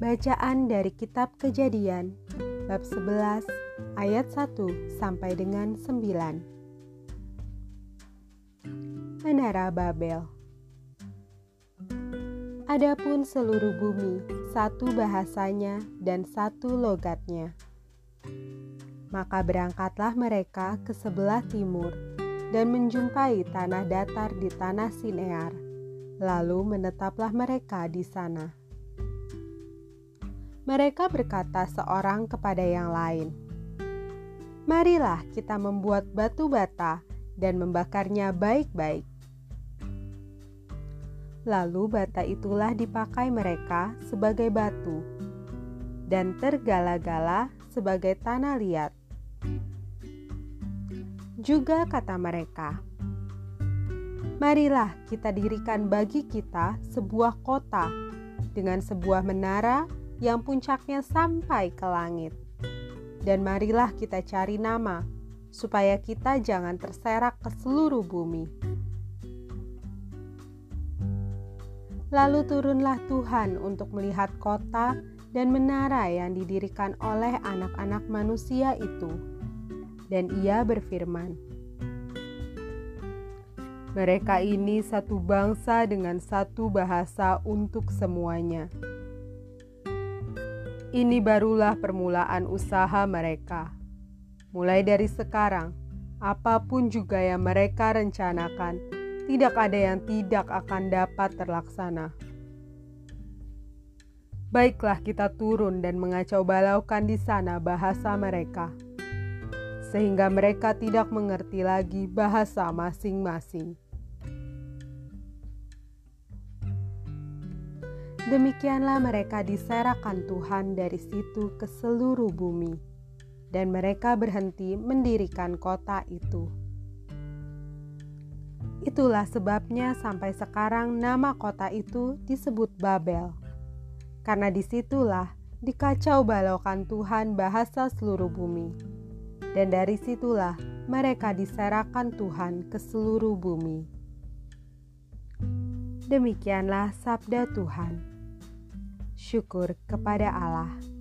Bacaan dari kitab Kejadian bab 11 ayat 1 sampai dengan 9. Menara Babel. Adapun seluruh bumi satu bahasanya dan satu logatnya. Maka berangkatlah mereka ke sebelah timur dan menjumpai tanah datar di tanah Sinear. Lalu menetaplah mereka di sana mereka berkata seorang kepada yang lain, "Marilah kita membuat batu bata dan membakarnya baik-baik." Lalu bata itulah dipakai mereka sebagai batu dan tergala-gala sebagai tanah liat. Juga kata mereka, "Marilah kita dirikan bagi kita sebuah kota dengan sebuah menara yang puncaknya sampai ke langit. Dan marilah kita cari nama, supaya kita jangan terserak ke seluruh bumi. Lalu turunlah Tuhan untuk melihat kota dan menara yang didirikan oleh anak-anak manusia itu. Dan ia berfirman, "Mereka ini satu bangsa dengan satu bahasa untuk semuanya." Ini barulah permulaan usaha mereka. Mulai dari sekarang, apa pun juga yang mereka rencanakan, tidak ada yang tidak akan dapat terlaksana. Baiklah, kita turun dan mengacau balaukan di sana bahasa mereka, sehingga mereka tidak mengerti lagi bahasa masing-masing. Demikianlah mereka diserahkan Tuhan dari situ ke seluruh bumi, dan mereka berhenti mendirikan kota itu. Itulah sebabnya sampai sekarang nama kota itu disebut Babel, karena di situlah dikacau balaukan Tuhan bahasa seluruh bumi, dan dari situlah mereka diserahkan Tuhan ke seluruh bumi. Demikianlah sabda Tuhan syukur kepada Allah.